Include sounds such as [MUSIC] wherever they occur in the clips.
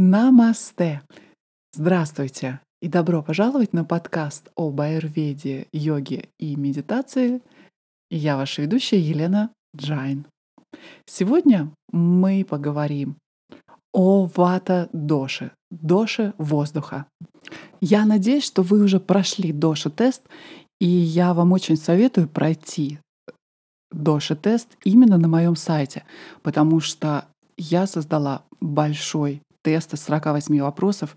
Намасте! Здравствуйте и добро пожаловать на подкаст об аюрведе, йоге и медитации. Я ваша ведущая Елена Джайн. Сегодня мы поговорим о вата-доше, доше воздуха. Я надеюсь, что вы уже прошли доша-тест, и я вам очень советую пройти доша-тест именно на моем сайте, потому что я создала большой тест из 48 вопросов.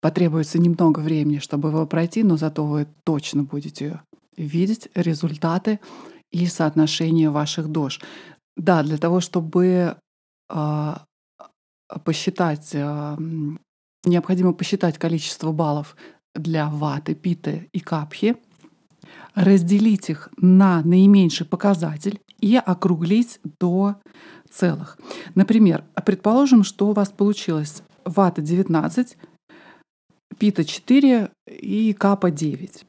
Потребуется немного времени, чтобы его пройти, но зато вы точно будете видеть результаты и соотношение ваших дож. Да, для того, чтобы э, посчитать, э, необходимо посчитать количество баллов для ваты, питы и капхи, разделить их на наименьший показатель и округлить до целых. Например, предположим, что у вас получилось вата 19, пита 4 и капа 9.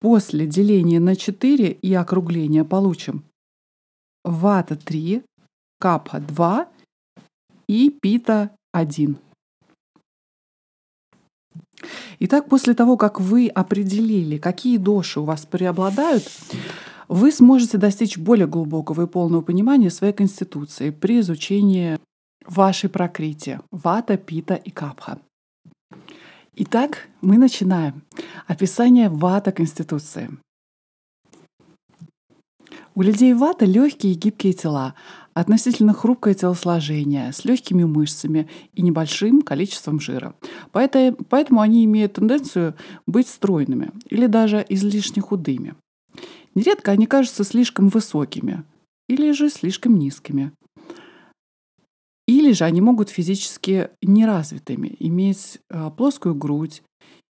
После деления на 4 и округления получим вата 3, капа 2 и пита 1. Итак, после того, как вы определили, какие доши у вас преобладают, вы сможете достичь более глубокого и полного понимания своей конституции при изучении вашей прокрити — вата, пита и капха. Итак, мы начинаем. Описание вата Конституции. У людей вата легкие и гибкие тела, относительно хрупкое телосложение с легкими мышцами и небольшим количеством жира. Поэтому, поэтому они имеют тенденцию быть стройными или даже излишне худыми. Нередко они кажутся слишком высокими или же слишком низкими. Или же они могут физически неразвитыми, иметь а, плоскую грудь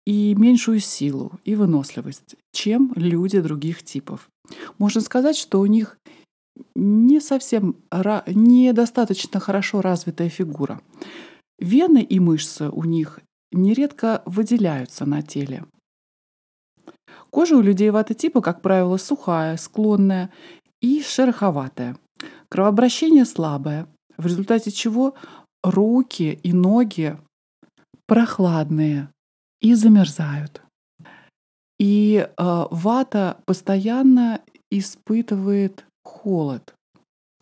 и меньшую силу и выносливость, чем люди других типов. Можно сказать, что у них не совсем, недостаточно хорошо развитая фигура. Вены и мышцы у них нередко выделяются на теле. Кожа у людей вата-типа, как правило, сухая, склонная и шероховатая. Кровообращение слабое, в результате чего руки и ноги прохладные и замерзают. И э, вата постоянно испытывает холод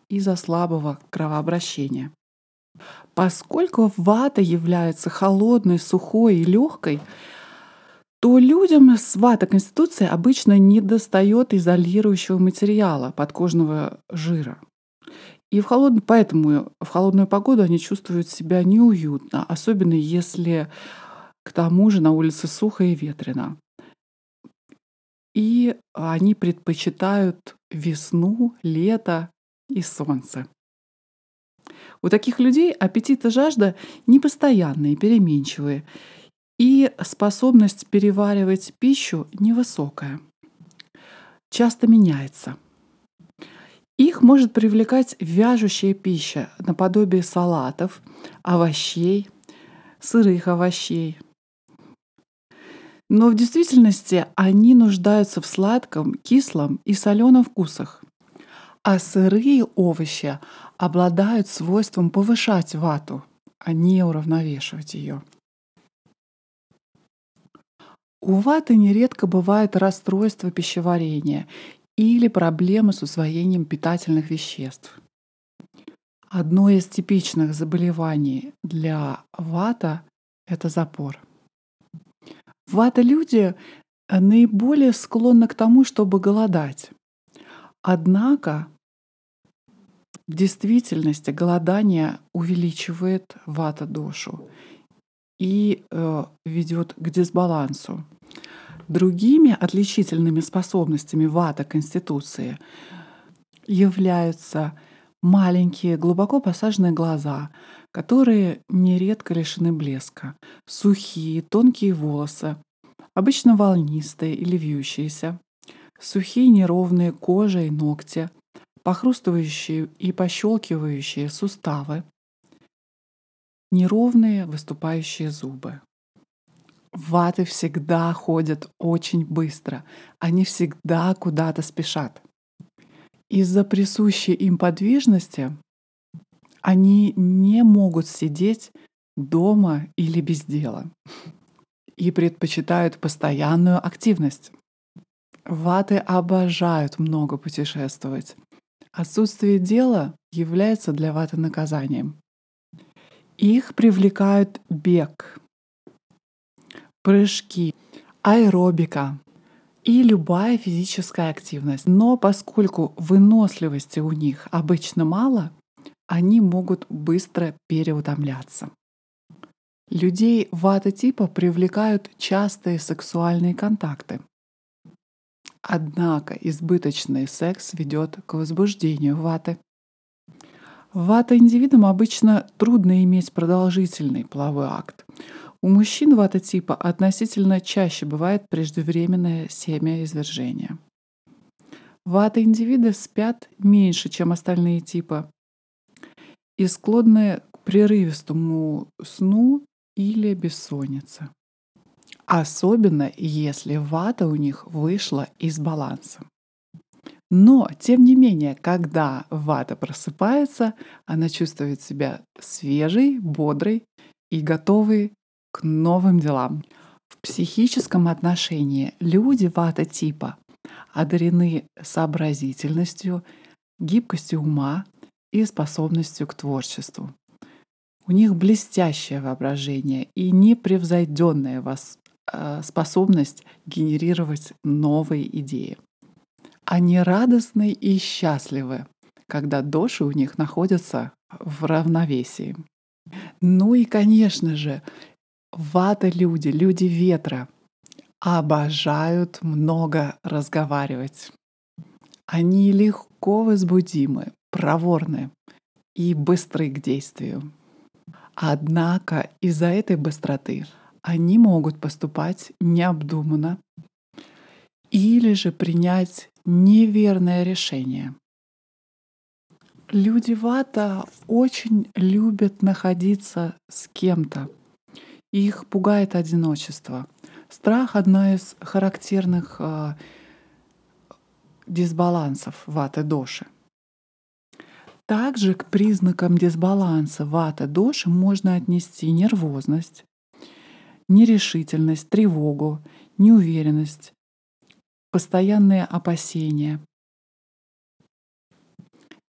из-за слабого кровообращения. Поскольку вата является холодной, сухой и легкой, то людям с вата-конституцией обычно не достает изолирующего материала подкожного жира. И в холод... поэтому в холодную погоду они чувствуют себя неуютно, особенно если к тому же на улице сухо и ветрено. И они предпочитают весну, лето и солнце. У таких людей аппетит и жажда непостоянные, переменчивые, и способность переваривать пищу невысокая, часто меняется. Их может привлекать вяжущая пища наподобие салатов, овощей, сырых овощей. Но в действительности они нуждаются в сладком, кислом и соленом вкусах. А сырые овощи обладают свойством повышать вату, а не уравновешивать ее. У ваты нередко бывает расстройство пищеварения или проблемы с усвоением питательных веществ. Одно из типичных заболеваний для вата — это запор. Вата-люди наиболее склонны к тому, чтобы голодать. Однако в действительности голодание увеличивает вата-дошу и э, ведет к дисбалансу. Другими отличительными способностями вата Конституции являются маленькие, глубоко посаженные глаза, которые нередко лишены блеска, сухие, тонкие волосы, обычно волнистые или вьющиеся, сухие неровные кожа и ногти, похрустывающие и пощелкивающие суставы, неровные выступающие зубы. Ваты всегда ходят очень быстро, они всегда куда-то спешат. Из-за присущей им подвижности они не могут сидеть дома или без дела и предпочитают постоянную активность. Ваты обожают много путешествовать. Отсутствие дела является для ваты наказанием. Их привлекают бег, прыжки, аэробика и любая физическая активность. Но поскольку выносливости у них обычно мало, они могут быстро переутомляться. Людей вата-типа привлекают частые сексуальные контакты. Однако избыточный секс ведет к возбуждению ваты. Вата-индивидам обычно трудно иметь продолжительный половой акт. У мужчин вата-типа относительно чаще бывает преждевременное семяизвержение. Вата-индивиды спят меньше, чем остальные типы, и склонны к прерывистому сну или бессонница. Особенно если вата у них вышла из баланса. Но, тем не менее, когда вата просыпается, она чувствует себя свежей, бодрой и готовой к новым делам. В психическом отношении люди вата типа одарены сообразительностью, гибкостью ума и способностью к творчеству. У них блестящее воображение и непревзойденная э, способность генерировать новые идеи. Они радостны и счастливы, когда доши у них находятся в равновесии. Ну и, конечно же, вата-люди, люди ветра, обожают много разговаривать. Они легко возбудимы, проворны и быстры к действию. Однако из-за этой быстроты они могут поступать необдуманно или же принять неверное решение. Люди вата очень любят находиться с кем-то. Их пугает одиночество. Страх — одна из характерных э, дисбалансов ваты доши. Также к признакам дисбаланса вата-доши можно отнести нервозность, нерешительность, тревогу, неуверенность, постоянные опасения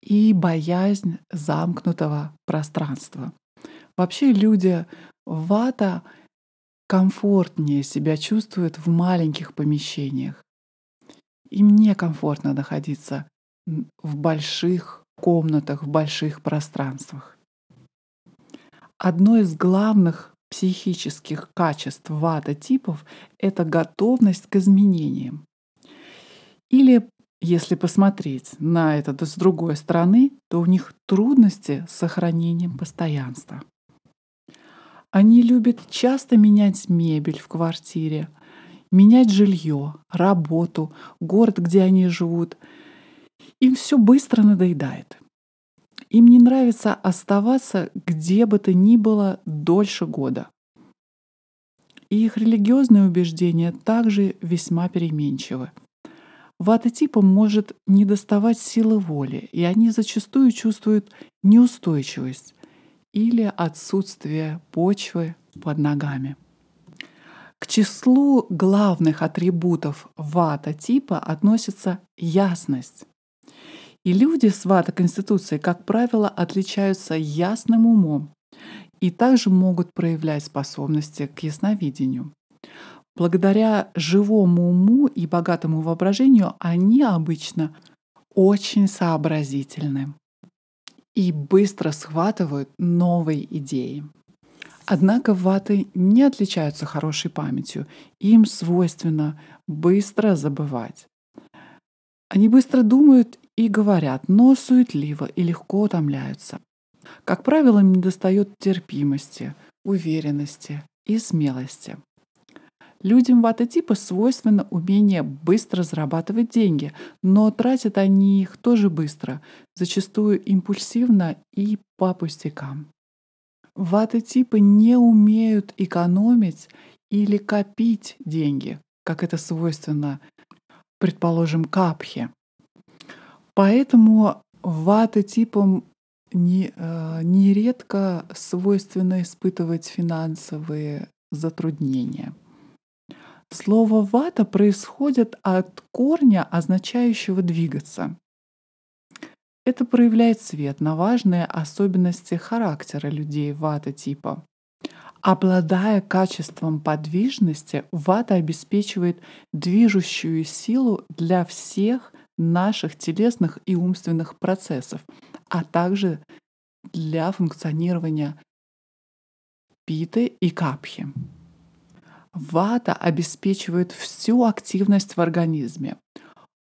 и боязнь замкнутого пространства. Вообще люди вата комфортнее себя чувствуют в маленьких помещениях. Им некомфортно находиться в больших комнатах, в больших пространствах. Одно из главных психических качеств вата-типов — это готовность к изменениям. Или, если посмотреть на это с другой стороны, то у них трудности с сохранением постоянства. Они любят часто менять мебель в квартире, менять жилье, работу, город, где они живут — им все быстро надоедает. Им не нравится оставаться где бы то ни было дольше года. И их религиозные убеждения также весьма переменчивы. Вата-типам может недоставать силы воли, и они зачастую чувствуют неустойчивость или отсутствие почвы под ногами. К числу главных атрибутов вата-типа относится ясность. И люди с вата-конституцией, как правило, отличаются ясным умом и также могут проявлять способности к ясновидению. Благодаря живому уму и богатому воображению они обычно очень сообразительны и быстро схватывают новые идеи. Однако ваты не отличаются хорошей памятью, им свойственно быстро забывать. Они быстро думают и говорят, но суетливо и легко утомляются. Как правило, им недостает терпимости, уверенности и смелости. Людям вата-типа свойственно умение быстро зарабатывать деньги, но тратят они их тоже быстро, зачастую импульсивно и по пустякам. Ваты-типы не умеют экономить или копить деньги, как это свойственно, предположим, капхе. Поэтому ваты типом не, э, нередко свойственно испытывать финансовые затруднения. Слово «вата» происходит от корня, означающего «двигаться». Это проявляет свет на важные особенности характера людей вата типа. Обладая качеством подвижности, вата обеспечивает движущую силу для всех наших телесных и умственных процессов, а также для функционирования питы и капхи. Вата обеспечивает всю активность в организме,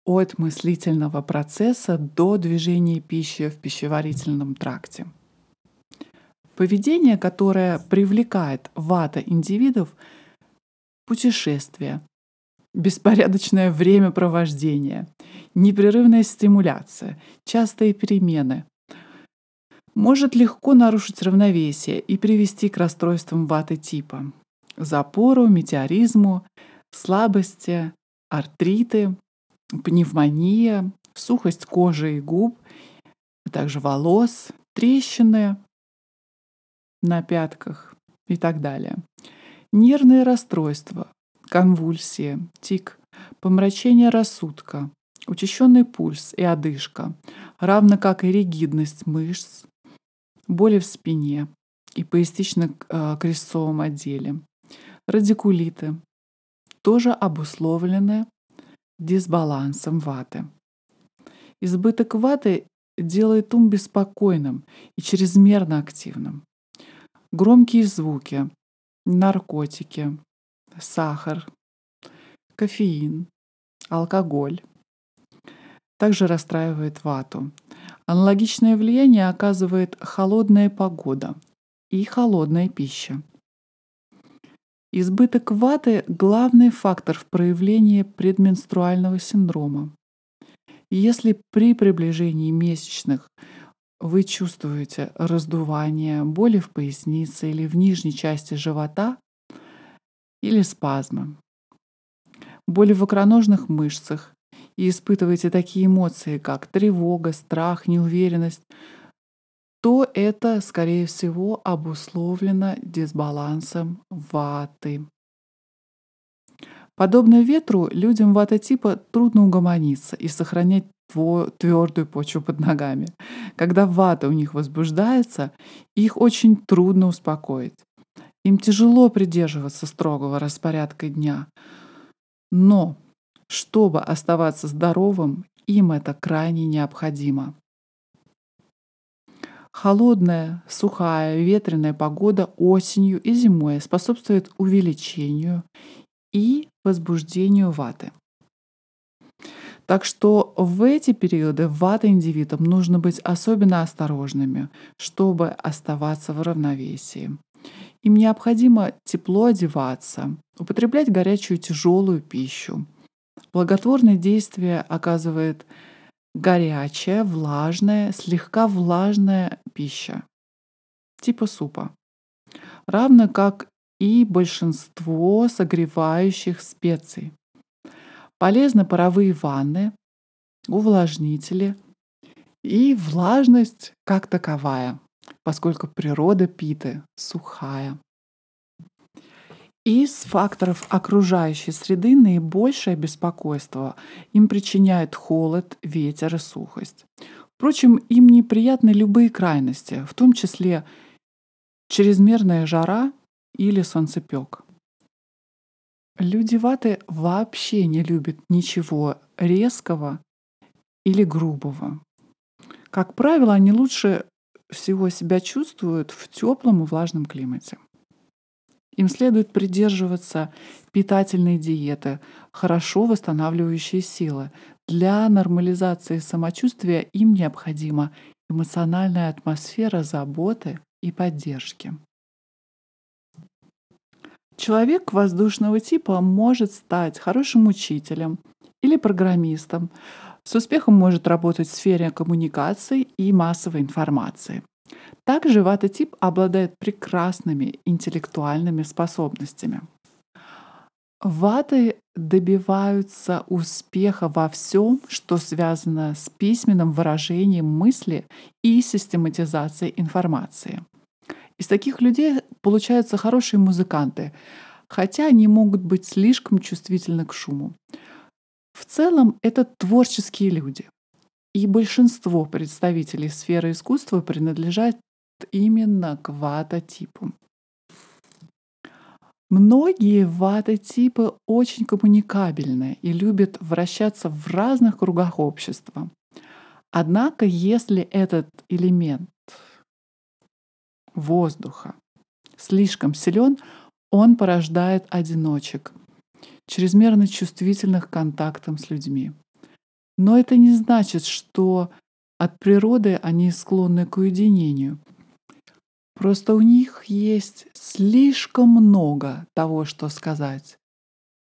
от мыслительного процесса до движения пищи в пищеварительном тракте. Поведение, которое привлекает вата индивидов, путешествия, беспорядочное времяпровождение, непрерывная стимуляция, частые перемены, может легко нарушить равновесие и привести к расстройствам ваты типа, запору, метеоризму, слабости, артриты, пневмония, сухость кожи и губ, а также волос, трещины на пятках и так далее. Нервные расстройства, конвульсии, тик, помрачение рассудка, учащенный пульс и одышка, равно как и ригидность мышц, боли в спине и пояснично-крестцовом отделе, радикулиты, тоже обусловлены дисбалансом ваты. Избыток ваты делает ум беспокойным и чрезмерно активным. Громкие звуки, наркотики, сахар, кофеин, алкоголь также расстраивает вату. Аналогичное влияние оказывает холодная погода и холодная пища. Избыток ваты – главный фактор в проявлении предменструального синдрома. Если при приближении месячных вы чувствуете раздувание, боли в пояснице или в нижней части живота или спазмы, боли в икроножных мышцах и испытываете такие эмоции, как тревога, страх, неуверенность, то это, скорее всего, обусловлено дисбалансом ваты. Подобно ветру, людям вата типа трудно угомониться и сохранять твердую почву под ногами. Когда вата у них возбуждается, их очень трудно успокоить. Им тяжело придерживаться строгого распорядка дня. Но, чтобы оставаться здоровым, им это крайне необходимо. Холодная, сухая, ветреная погода осенью и зимой способствует увеличению и возбуждению ваты. Так что в эти периоды вата индивидам нужно быть особенно осторожными, чтобы оставаться в равновесии. Им необходимо тепло одеваться, употреблять горячую тяжелую пищу. Благотворное действие оказывает горячая, влажная, слегка влажная пища, типа супа, равно как и большинство согревающих специй. Полезны паровые ванны, увлажнители и влажность как таковая, поскольку природа питы сухая. Из факторов окружающей среды наибольшее беспокойство им причиняет холод, ветер и сухость. Впрочем, им неприятны любые крайности, в том числе чрезмерная жара или солнцепек. Люди ваты вообще не любят ничего резкого или грубого. Как правило, они лучше всего себя чувствуют в теплом и влажном климате. Им следует придерживаться питательной диеты, хорошо восстанавливающей силы. Для нормализации самочувствия им необходима эмоциональная атмосфера заботы и поддержки. Человек воздушного типа может стать хорошим учителем или программистом, с успехом может работать в сфере коммуникаций и массовой информации. Также вата-тип обладает прекрасными интеллектуальными способностями. Ваты добиваются успеха во всем, что связано с письменным выражением мысли и систематизацией информации. Из таких людей получаются хорошие музыканты, хотя они могут быть слишком чувствительны к шуму. В целом это творческие люди. И большинство представителей сферы искусства принадлежат именно к вата-типу. Многие вата-типы очень коммуникабельны и любят вращаться в разных кругах общества. Однако, если этот элемент воздуха слишком силен, он порождает одиночек, чрезмерно чувствительных к контактам с людьми. Но это не значит, что от природы они склонны к уединению. Просто у них есть слишком много того, что сказать,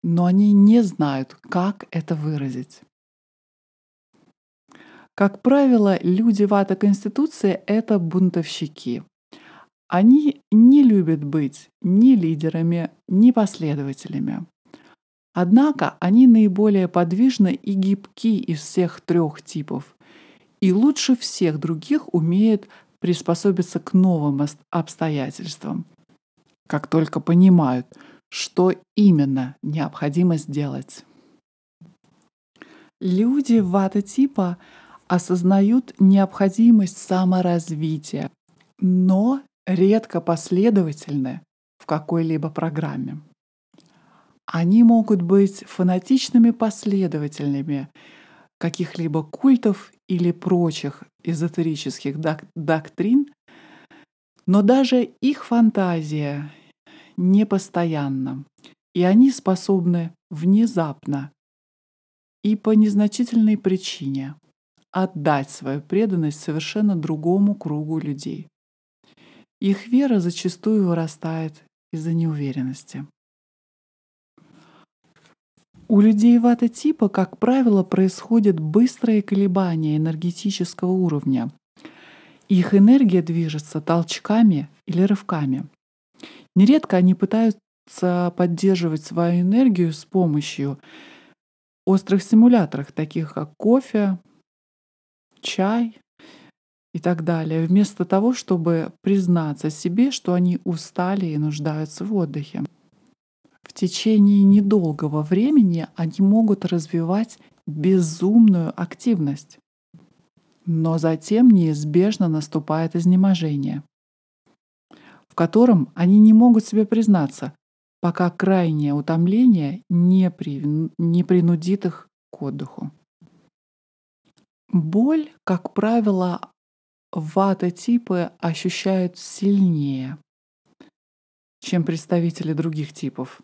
но они не знают, как это выразить. Как правило, люди вата Конституции — это бунтовщики. Они не любят быть ни лидерами, ни последователями. Однако они наиболее подвижны и гибки из всех трех типов и лучше всех других умеют приспособиться к новым обстоятельствам, как только понимают, что именно необходимо сделать. Люди вата-типа осознают необходимость саморазвития, но редко последовательны в какой-либо программе. Они могут быть фанатичными последователями каких-либо культов или прочих эзотерических док- доктрин, но даже их фантазия непостоянна, и они способны внезапно и по незначительной причине отдать свою преданность совершенно другому кругу людей. Их вера зачастую вырастает из-за неуверенности. У людей вата-типа, как правило, происходят быстрые колебания энергетического уровня. Их энергия движется толчками или рывками. Нередко они пытаются поддерживать свою энергию с помощью острых стимуляторов, таких как кофе, чай и так далее, вместо того, чтобы признаться себе, что они устали и нуждаются в отдыхе в течение недолгого времени они могут развивать безумную активность. Но затем неизбежно наступает изнеможение, в котором они не могут себе признаться, пока крайнее утомление не, при, не принудит их к отдыху. Боль, как правило, вата-типы ощущают сильнее, чем представители других типов.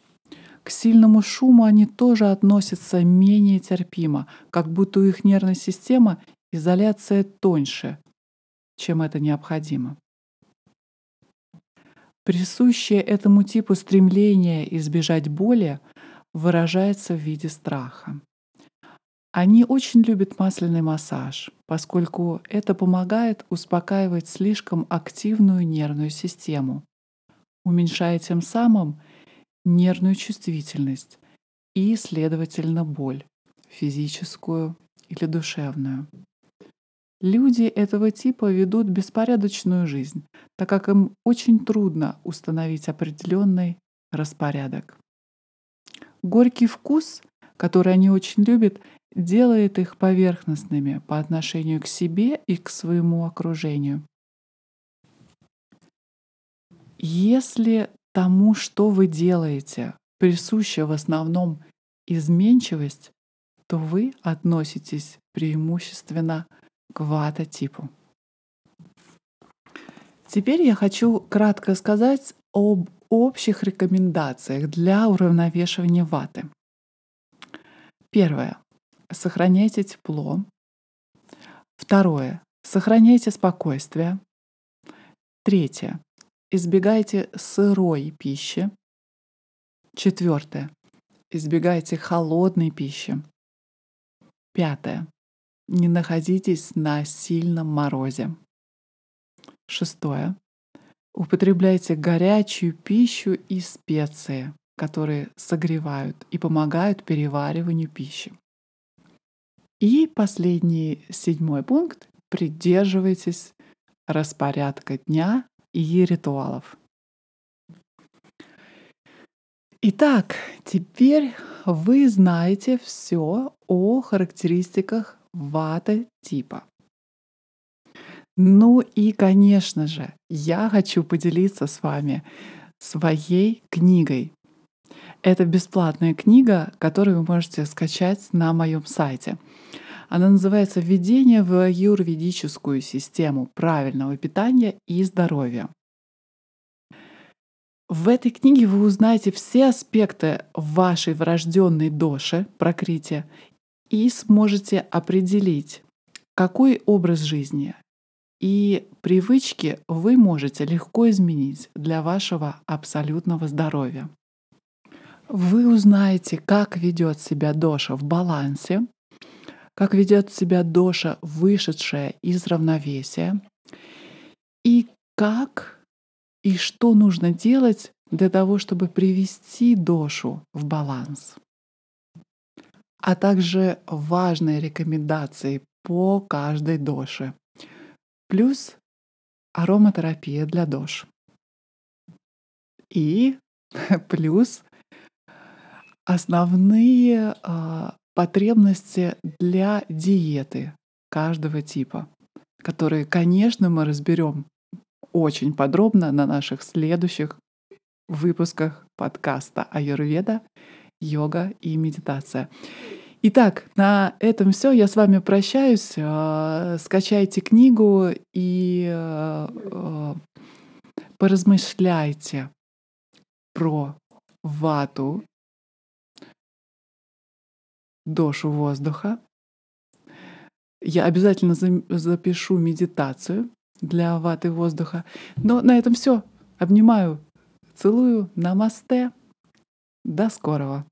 К сильному шуму они тоже относятся менее терпимо, как будто у их нервной системы изоляция тоньше, чем это необходимо. Присущее этому типу стремление избежать боли выражается в виде страха. Они очень любят масляный массаж, поскольку это помогает успокаивать слишком активную нервную систему, уменьшая тем самым нервную чувствительность и, следовательно, боль, физическую или душевную. Люди этого типа ведут беспорядочную жизнь, так как им очень трудно установить определенный распорядок. Горький вкус, который они очень любят, делает их поверхностными по отношению к себе и к своему окружению. Если тому, что вы делаете, присуща в основном изменчивость, то вы относитесь преимущественно к вата-типу. Теперь я хочу кратко сказать об общих рекомендациях для уравновешивания ваты. Первое. Сохраняйте тепло. Второе. Сохраняйте спокойствие. Третье. Избегайте сырой пищи. Четвертое. Избегайте холодной пищи. Пятое. Не находитесь на сильном морозе. Шестое. Употребляйте горячую пищу и специи. которые согревают и помогают перевариванию пищи. И последний, седьмой пункт. Придерживайтесь распорядка дня и ритуалов. Итак, теперь вы знаете все о характеристиках вата типа. Ну и, конечно же, я хочу поделиться с вами своей книгой. Это бесплатная книга, которую вы можете скачать на моем сайте. Она называется «Введение в юрведическую систему правильного питания и здоровья». В этой книге вы узнаете все аспекты вашей врожденной доши, прокрытия, и сможете определить, какой образ жизни и привычки вы можете легко изменить для вашего абсолютного здоровья. Вы узнаете, как ведет себя доша в балансе, как ведет себя доша, вышедшая из равновесия, и как и что нужно делать для того, чтобы привести дошу в баланс, а также важные рекомендации по каждой доше — плюс ароматерапия для дож. И [LAUGHS] плюс основные э, потребности для диеты каждого типа, которые, конечно, мы разберем очень подробно на наших следующих выпусках подкаста Аюрведа, йога и медитация. Итак, на этом все. Я с вами прощаюсь. А, скачайте книгу и а, а, поразмышляйте про вату, дошу воздуха. Я обязательно запишу медитацию для ваты воздуха. Но на этом все. Обнимаю, целую. Намасте. До скорого.